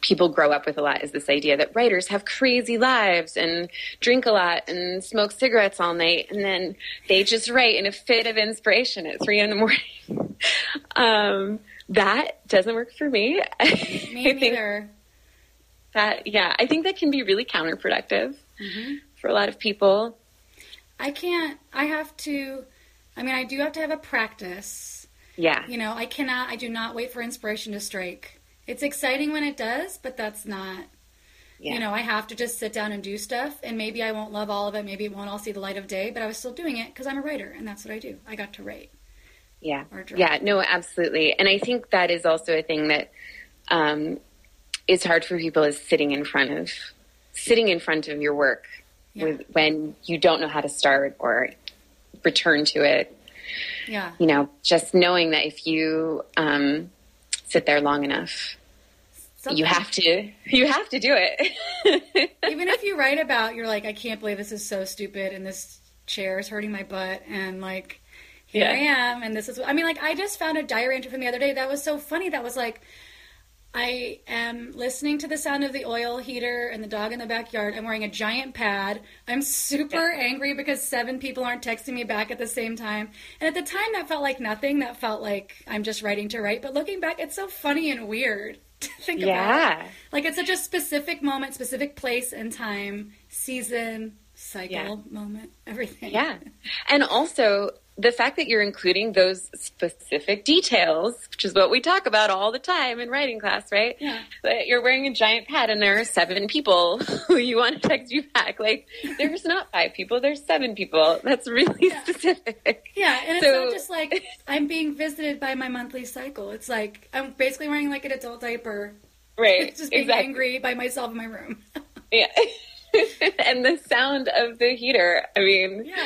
people grow up with a lot is this idea that writers have crazy lives and drink a lot and smoke cigarettes all night and then they just write in a fit of inspiration at three in the morning. [LAUGHS] um, that doesn't work for me. [LAUGHS] Me I think neither. that, yeah, I think that can be really counterproductive for a lot of people. I can't. I have to. I mean, I do have to have a practice. Yeah. You know, I cannot. I do not wait for inspiration to strike. It's exciting when it does, but that's not. Yeah. You know, I have to just sit down and do stuff, and maybe I won't love all of it. Maybe it won't all see the light of day, but I was still doing it because I'm a writer, and that's what I do. I got to write. Yeah. Yeah, no, absolutely. And I think that is also a thing that um, is hard for people is sitting in front of sitting in front of your work Yeah. with, when you don't know how to start or return to it. Yeah. You know, just knowing that if you um, sit there long enough, you have to. [LAUGHS] You have to do it. [LAUGHS] even if you write about you're like i can't believe this is so stupid and this chair is hurting my butt and like here Yeah. i am and this is i mean like i just found a diary entry from the other day that was so funny that was like i am listening to the sound of the oil heater and the dog in the backyard. I'm wearing a giant pad. I'm super angry because seven people aren't texting me back at the same time. And at the time that felt like nothing. That felt like i'm just writing to write. But looking back it's so funny and weird [LAUGHS] think about yeah. like it's such a specific moment, specific place and time, season, cycle, Yeah. moment, everything. Yeah. And also the fact that you're including those specific details, which is what we talk about all the time in writing class, right? Yeah. That you're wearing a giant pad and there are seven people [LAUGHS] who you want to text you back. Like there's not five people, there's seven people. That's really specific. Yeah, and it's So- not just like I'm being visited by my monthly cycle. It's like I'm basically wearing like an adult diaper, Right. [LAUGHS] just being exactly. angry by myself in my room. Yeah. [LAUGHS] and the sound of the heater. I mean, yeah,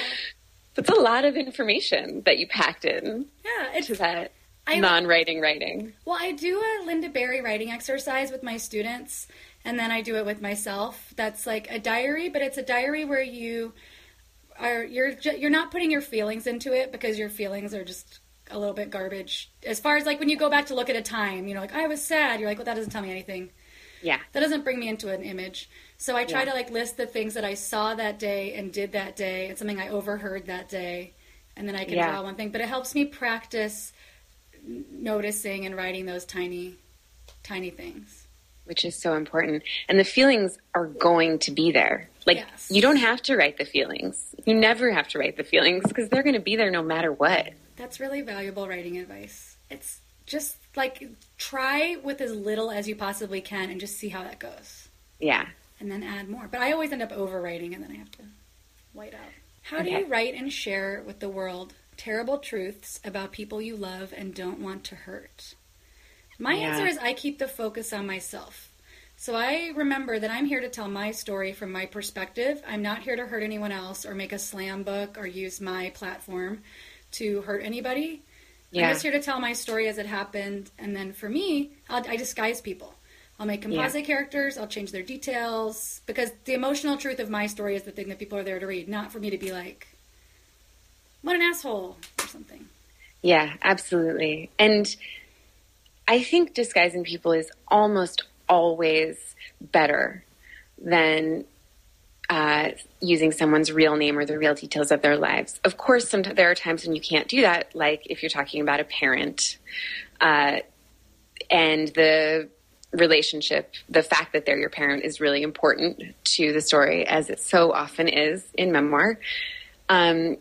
that's a lot of information that you packed in yeah. It's that I- non-writing writing. well, I do a Lynda Barry writing exercise with my students, and then I do it with myself. That's like a diary, but it's a diary where you are you're you're not putting your feelings into it because your feelings are just a little bit garbage. As far as like when you go back to look at a time, you know, like I was sad. You're like, well, that doesn't tell me anything. Yeah. That doesn't bring me into an image. So I try Yeah. to like list the things that I saw that day and did that day, and something I overheard that day, and then I can Yeah. draw one thing. But it helps me practice noticing and writing those tiny, tiny things. which is so important. And the feelings are going to be there. Like Yes. you don't have to write the feelings. You never have to write the feelings because they're going to be there no matter what. That's really valuable writing advice. It's just like try with as little as you possibly can and just see how that goes. Yeah. And then add more. But I always end up overwriting and then I have to white out. How do you write and share with the world terrible truths about people you love and don't want to hurt? My Yeah. answer is I keep the focus on myself. So I remember that I'm here to tell my story from my perspective. I'm not here to hurt anyone else or make a slam book or use my platform to hurt anybody. Yeah. I'm just here to tell my story as it happened. And then for me, I'll, I disguise people. I'll make composite characters. I'll change their details because the emotional truth of my story is the thing that people are there to read, not for me to be like, "What an asshole" or something. Yeah, absolutely. And I think disguising people is almost always better than uh, using someone's real name or the real details of their lives. Of course, sometimes there are times when you can't do that, like if you're talking about a parent uh, and the relationship, the fact that they're your parent is really important to the story, as it so often is in memoir. Um,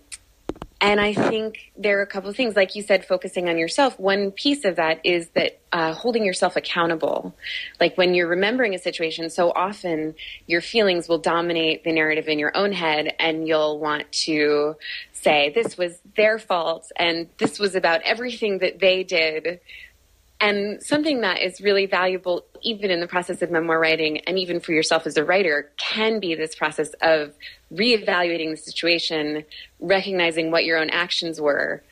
and I think there are a couple of things, like you said, focusing on yourself. One piece of that is that uh, holding yourself accountable. Like when you're remembering a situation, so often your feelings will dominate the narrative in your own head, and you'll want to say, This was their fault, and this was about everything that they did. And something that is really valuable, even in the process of memoir writing, and even for yourself as a writer, can be this process of reevaluating the situation, recognizing what your own actions were,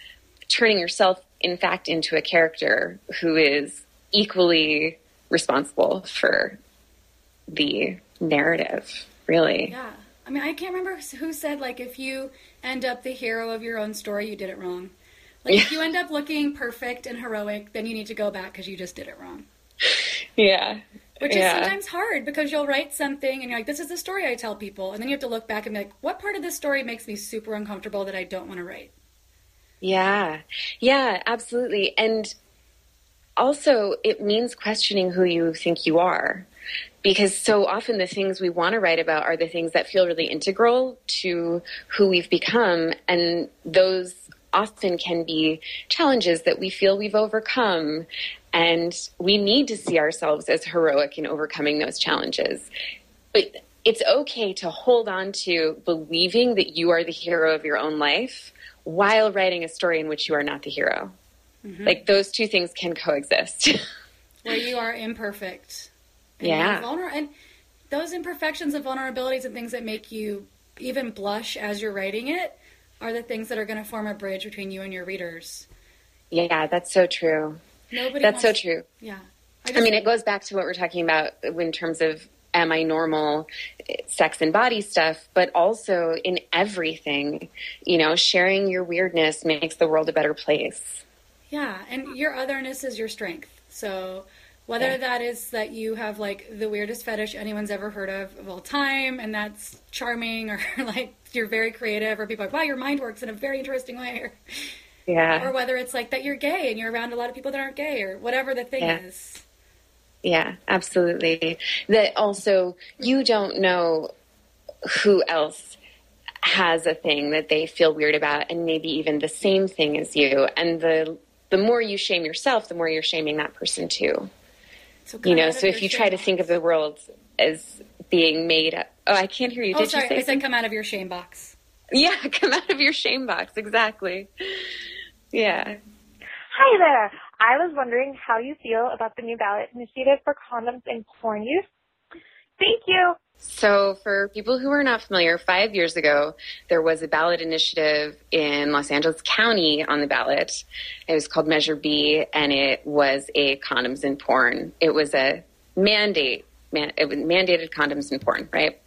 turning yourself, in fact, into a character who is equally responsible for the narrative, really. Yeah. I mean, I can't remember who said, like, if you end up the hero of your own story, you did it wrong. Like, if you end up looking perfect and heroic, then you need to go back because you just did it wrong. Yeah. Which Yeah. is sometimes hard because you'll write something and you're like, this is the story I tell people. And then you have to look back and be like, what part of this story makes me super uncomfortable that I don't want to write? Yeah. Yeah, absolutely. And also, it means questioning who you think you are. Because so often the things we want to write about are the things that feel really integral to who we've become. And those often can be challenges that we feel we've overcome. And we need to see ourselves as heroic in overcoming those challenges. But it's okay to hold on to believing that you are the hero of your own life while writing a story in which you are not the hero. Mm-hmm. Like those two things can coexist. [LAUGHS] where you are imperfect. And Yeah. you're and those imperfections and vulnerabilities and things that make you even blush as you're writing it are the things that are going to form a bridge between you and your readers. yeah, that's so true. Nobody. That's so true. Yeah. I mean, it goes back to what we're talking about in terms of am I normal, sex and body stuff, but also in everything. You know, sharing your weirdness makes the world a better place. Yeah, and your otherness is your strength. So whether Yeah. that is that you have like the weirdest fetish anyone's ever heard of of all time, and that's charming, or [LAUGHS] like you're very creative, or people are like, wow, your mind works in a very interesting way, or, [LAUGHS] Yeah. or whether it's like that you're gay and you're around a lot of people that aren't gay, or whatever the thing Yeah. is. Yeah, absolutely. That also, you don't know who else has a thing that they feel weird about and maybe even the same thing as you. And the the more you shame yourself, the more you're shaming that person too. So You know, so if you try to think of the world as being made up. Oh, I can't hear you. Oh, Did sorry, you say I said something? come out of your shame box. Yeah, [LAUGHS] come out of your shame box. Exactly. Yeah. Hi there. I was wondering how you feel about the new ballot initiative for condoms and porn use. Thank you. So, for people who are not familiar, five years ago, there was a ballot initiative in Los Angeles County on the ballot. It was called Measure B, and it was a condoms and porn. It was a mandate, man, it mandated condoms in porn, right?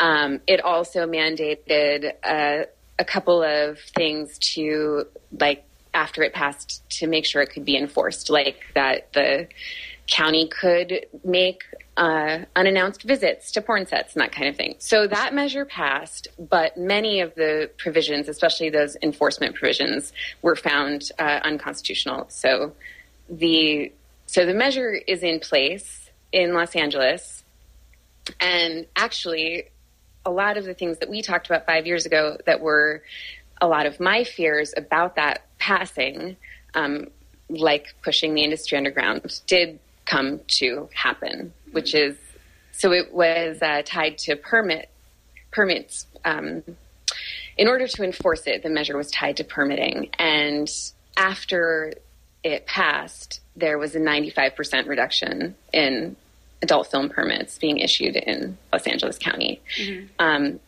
Um, it also mandated a, a couple of things to, like, after it passed, to make sure it could be enforced, like that the county could make uh, unannounced visits to porn sets and that kind of thing. So that measure passed, but many of the provisions, especially those enforcement provisions, were found uh, unconstitutional. So the so the measure is in place in Los Angeles, and actually, a lot of the things that we talked about five years ago that were a lot of my fears about that passing, um, like pushing the industry underground, did come to happen. Which is so it was uh, tied to permit permits. Um, in order to enforce it, the measure was tied to permitting, and after it passed, there was a 95% reduction in adult film permits being issued in Los Angeles County. Um,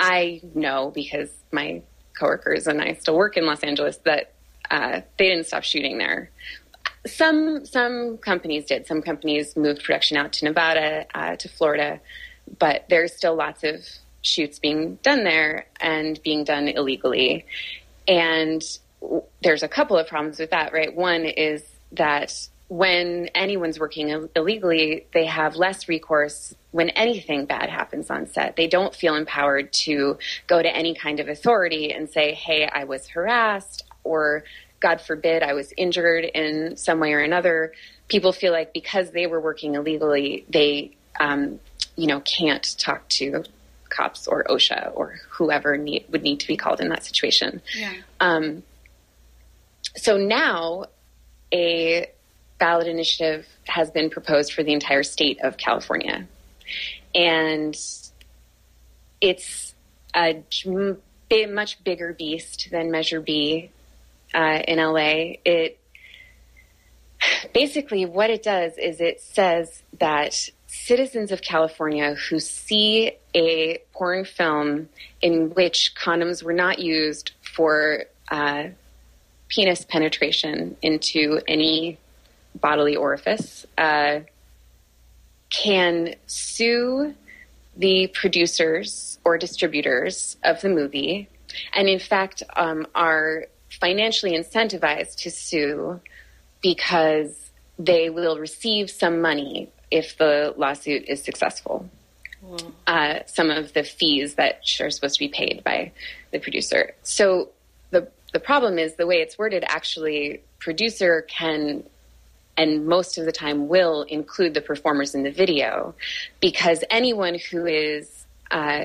I know because my coworkers and I still work in Los Angeles that uh, they didn't stop shooting there. Some some companies did. Some companies moved production out to Nevada, uh, to Florida, but there's still lots of shoots being done there and being done illegally. And w- there's a couple of problems with that, right? One is that when anyone's working illegally, they have less recourse when anything bad happens on set. They don't feel empowered to go to any kind of authority and say, hey, I was harassed, or God forbid, I was injured in some way or another. People feel like because they were working illegally, they, um, you know, can't talk to cops or OSHA or whoever need, would need to be called in that situation. Yeah. Um, so now a ballot initiative has been proposed for the entire state of California. And it's a much bigger beast than Measure B uh, in LA. It basically what it does is it says that citizens of California who see a porn film in which condoms were not used for uh, penis penetration into any bodily orifice uh, can sue the producers or distributors of the movie, and in fact um, are financially incentivized to sue because they will receive some money if the lawsuit is successful. Uh, some of the fees that are supposed to be paid by the producer. So the the problem is the way it's worded. Actually, producer can and most of the time will include the performers in the video because anyone who is uh,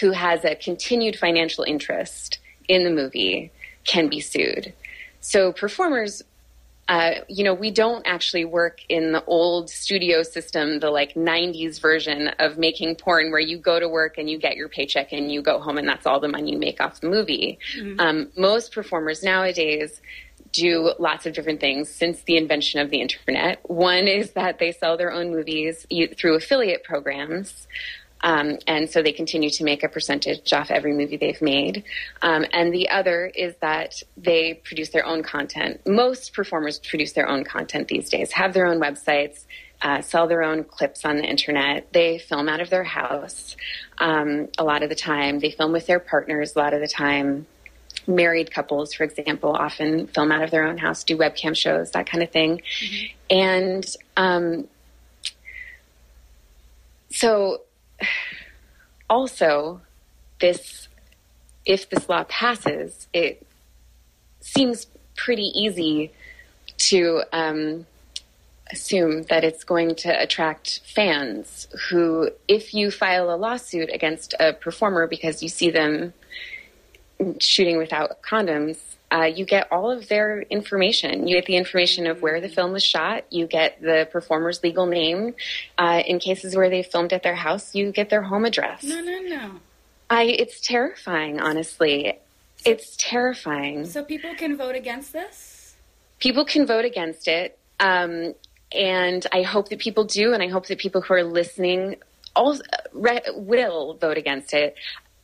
who has a continued financial interest in the movie can be sued. So performers Uh, you know, we don't actually work in the old studio system, the like 90s version of making porn where you go to work and you get your paycheck and you go home and that's all the money you make off the movie. Um, most performers nowadays do lots of different things since the invention of the internet. One is that they sell their own movies through affiliate programs. Um, and so they continue to make a percentage off every movie they've made. Um, and the other is that they produce their own content. Most performers produce their own content these days, have their own websites, uh, sell their own clips on the internet. They film out of their house um, a lot of the time. They film with their partners a lot of the time. Married couples, for example, often film out of their own house, do webcam shows, that kind of thing. And um, so also this if this law passes it seems pretty easy to um, assume that it's going to attract fans who if you file a lawsuit against a performer because you see them shooting without condoms uh, you get all of their information. You get the information of where the film was shot. You get the performer's legal name. Uh, in cases where they filmed at their house, you get their home address. No, no, no. I, it's terrifying, honestly. It's terrifying. So people can vote against this? People can vote against it. Um, and I hope that people do, and I hope that people who are listening also re- will vote against it.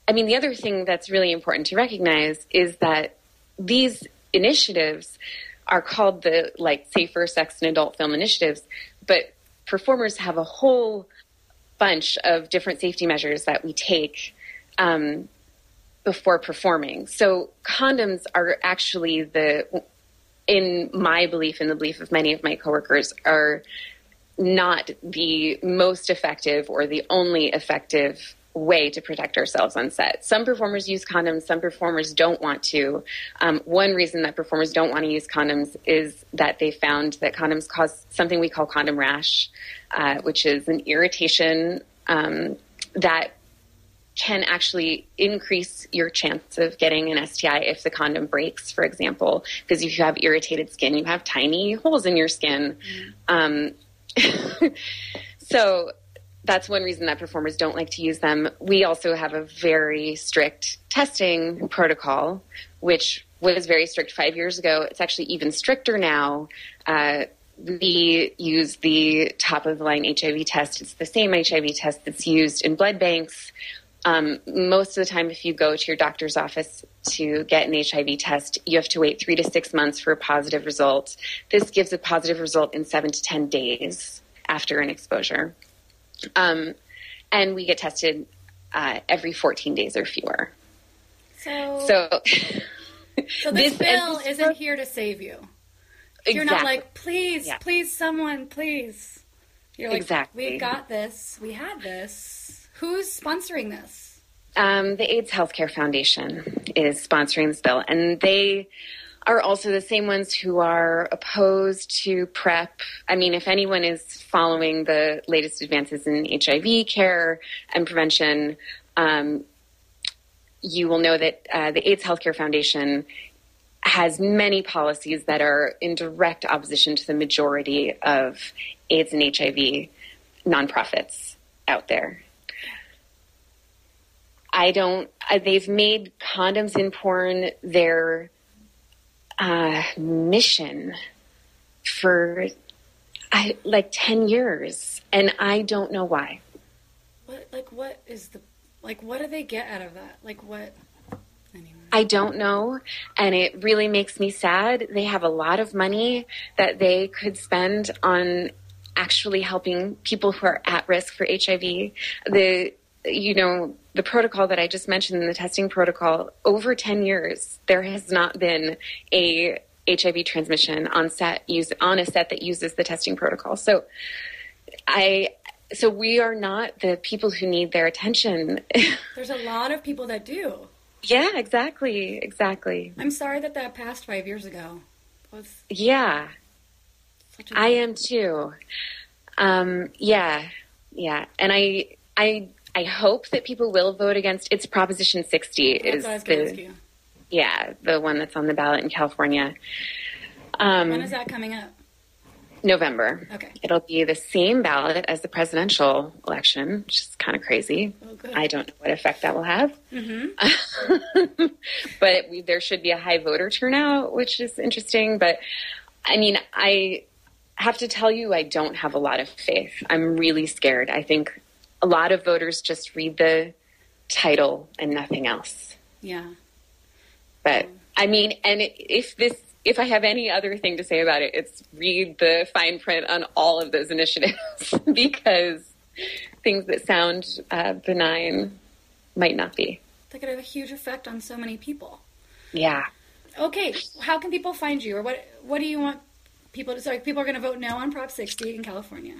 I mean, the other thing that's really important to recognize is that these initiatives are called the like safer sex and adult film initiatives, but performers have a whole bunch of different safety measures that we take um, before performing. So condoms are actually the, in my belief, in the belief of many of my coworkers, are not the most effective or the only effective way to protect ourselves on set. Some performers use condoms, some performers don't want to. Um, one reason that performers don't want to use condoms is that they found that condoms cause something we call condom rash, uh, which is an irritation um, that can actually increase your chance of getting an STI if the condom breaks, for example. Because if you have irritated skin, you have tiny holes in your skin. Um, [LAUGHS] so that's one reason that performers don't like to use them. We also have a very strict testing protocol, which was very strict five years ago. It's actually even stricter now. Uh, we use the top of the line HIV test. It's the same HIV test that's used in blood banks. Um, most of the time, if you go to your doctor's office to get an HIV test, you have to wait three to six months for a positive result. This gives a positive result in seven to 10 days after an exposure. Um, and we get tested uh, every 14 days or fewer. So, So, [LAUGHS] so this, this bill episode- isn't here to save you. You're not like, please, Yeah. please, someone, please. You're like, Exactly. we got this. We had this. Who's sponsoring this? Um, the AIDS Healthcare Foundation is sponsoring this bill, and they are also the same ones who are opposed to PrEP. I mean, if anyone is following the latest advances in HIV care and prevention, um, you will know that uh, the AIDS Healthcare Foundation has many policies that are in direct opposition to the majority of AIDS and HIV nonprofits out there. I don't. Uh, they've made condoms in porn their uh, mission for I, like ten years, and I don't know why. What, like, what is the, like, what do they get out of that? Like, what? Anyway. I don't know, and it really makes me sad. They have a lot of money that they could spend on actually helping people who are at risk for HIV. The you know the protocol that I just mentioned, the testing protocol, over ten years there has not been a HIV transmission on set use on a set that uses the testing protocol. So I so we are not the people who need their attention. [LAUGHS] There's a lot of people that do. yeah, exactly, exactly. I'm sorry that that passed five years ago. Was Yeah. I am too. Um, yeah, yeah, and I, I, I hope that people will vote against. It's Proposition 60 That's is what I was the yeah the one that's on the ballot in California. Um, When is that coming up? November. Okay. It'll be the same ballot as the presidential election, which is kind of crazy. Oh. I don't know what effect that will have. [LAUGHS] but we, there should be a high voter turnout, which is interesting. But I mean, I have to tell you, I don't have a lot of faith. I'm really scared. I think a lot of voters just read the title and nothing else. Yeah. But I mean, and if this, if I have any other thing to say about it, it's read the fine print on all of those [LAUGHS] initiatives [LAUGHS] because things that sound uh, benign might not be. That could have a huge effect on so many people. Yeah. Okay, how can people find you, or what? What do you want people to? So people are going to vote no on Prop 60 in California.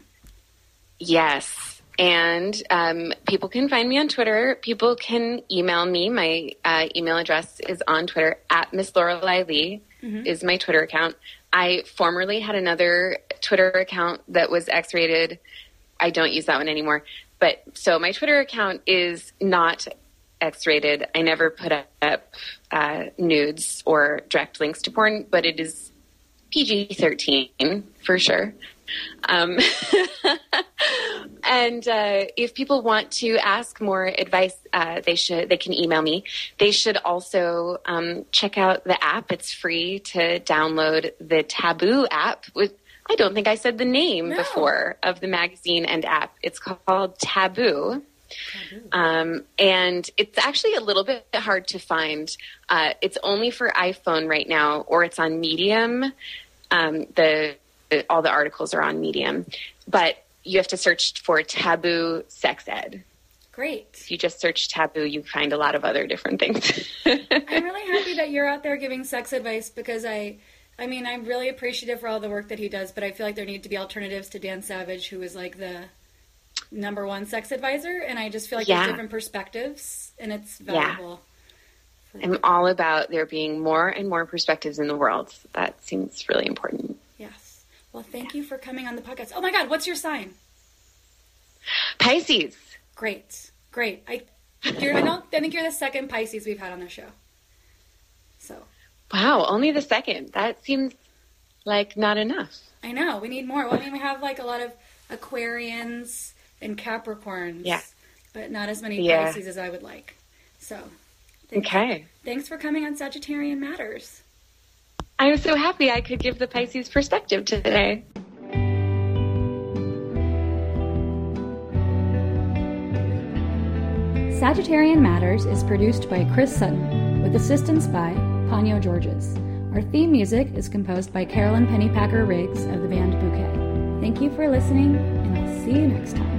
Yes. And um, people can find me on Twitter. People can email me. My uh, email address is on Twitter at Miss Lorelei Lee is my Twitter account. I formerly had another Twitter account that was X-rated. I don't use that one anymore. But so my Twitter account is not X-rated. I never put up uh, nudes or direct links to porn, but it is PG-13 for sure. Um, [LAUGHS] and uh, if people want to ask more advice, uh, they should they can email me. They should also um, check out the app. It's free to download the Taboo app. With I don't think I said the name No. before of the magazine and app. It's called Taboo. Um, and it's actually a little bit hard to find. Uh, it's only for iPhone right now, or it's on Medium. Um, the all the articles are on Medium, but you have to search for taboo sex ed. Great. If you just search taboo, you find a lot of other different things. [LAUGHS] I'm really happy that you're out there giving sex advice because I, I mean, I'm really appreciative for all the work that he does, but I feel like there need to be alternatives to Dan Savage, who is like the number one sex advisor, and I just feel like Yeah. there's different perspectives, and it's Yeah. valuable. I'm all about there being more and more perspectives in the world. That seems really important. Well, thank you for coming on the podcast. Oh my God, what's your sign? Pisces. Great, great. I, you're, I don't. I think you're the second Pisces we've had on the show. So Wow, only the second. That seems like not enough. I know we need more. Well, I mean, we have like a lot of Aquarians and Capricorns. Yeah. But not as many Yeah. Pisces as I would like. So. Thanks, Okay. Thanks for coming on Sagittarian Matters. I'm so happy I could give the Pisces perspective today. Sagittarian Matters is produced by Chris Sutton with assistance by Ponyo Georges. Our theme music is composed by Carolyn Pennypacker Riggs of the band Bouquet. Thank you for listening, and I'll see you next time.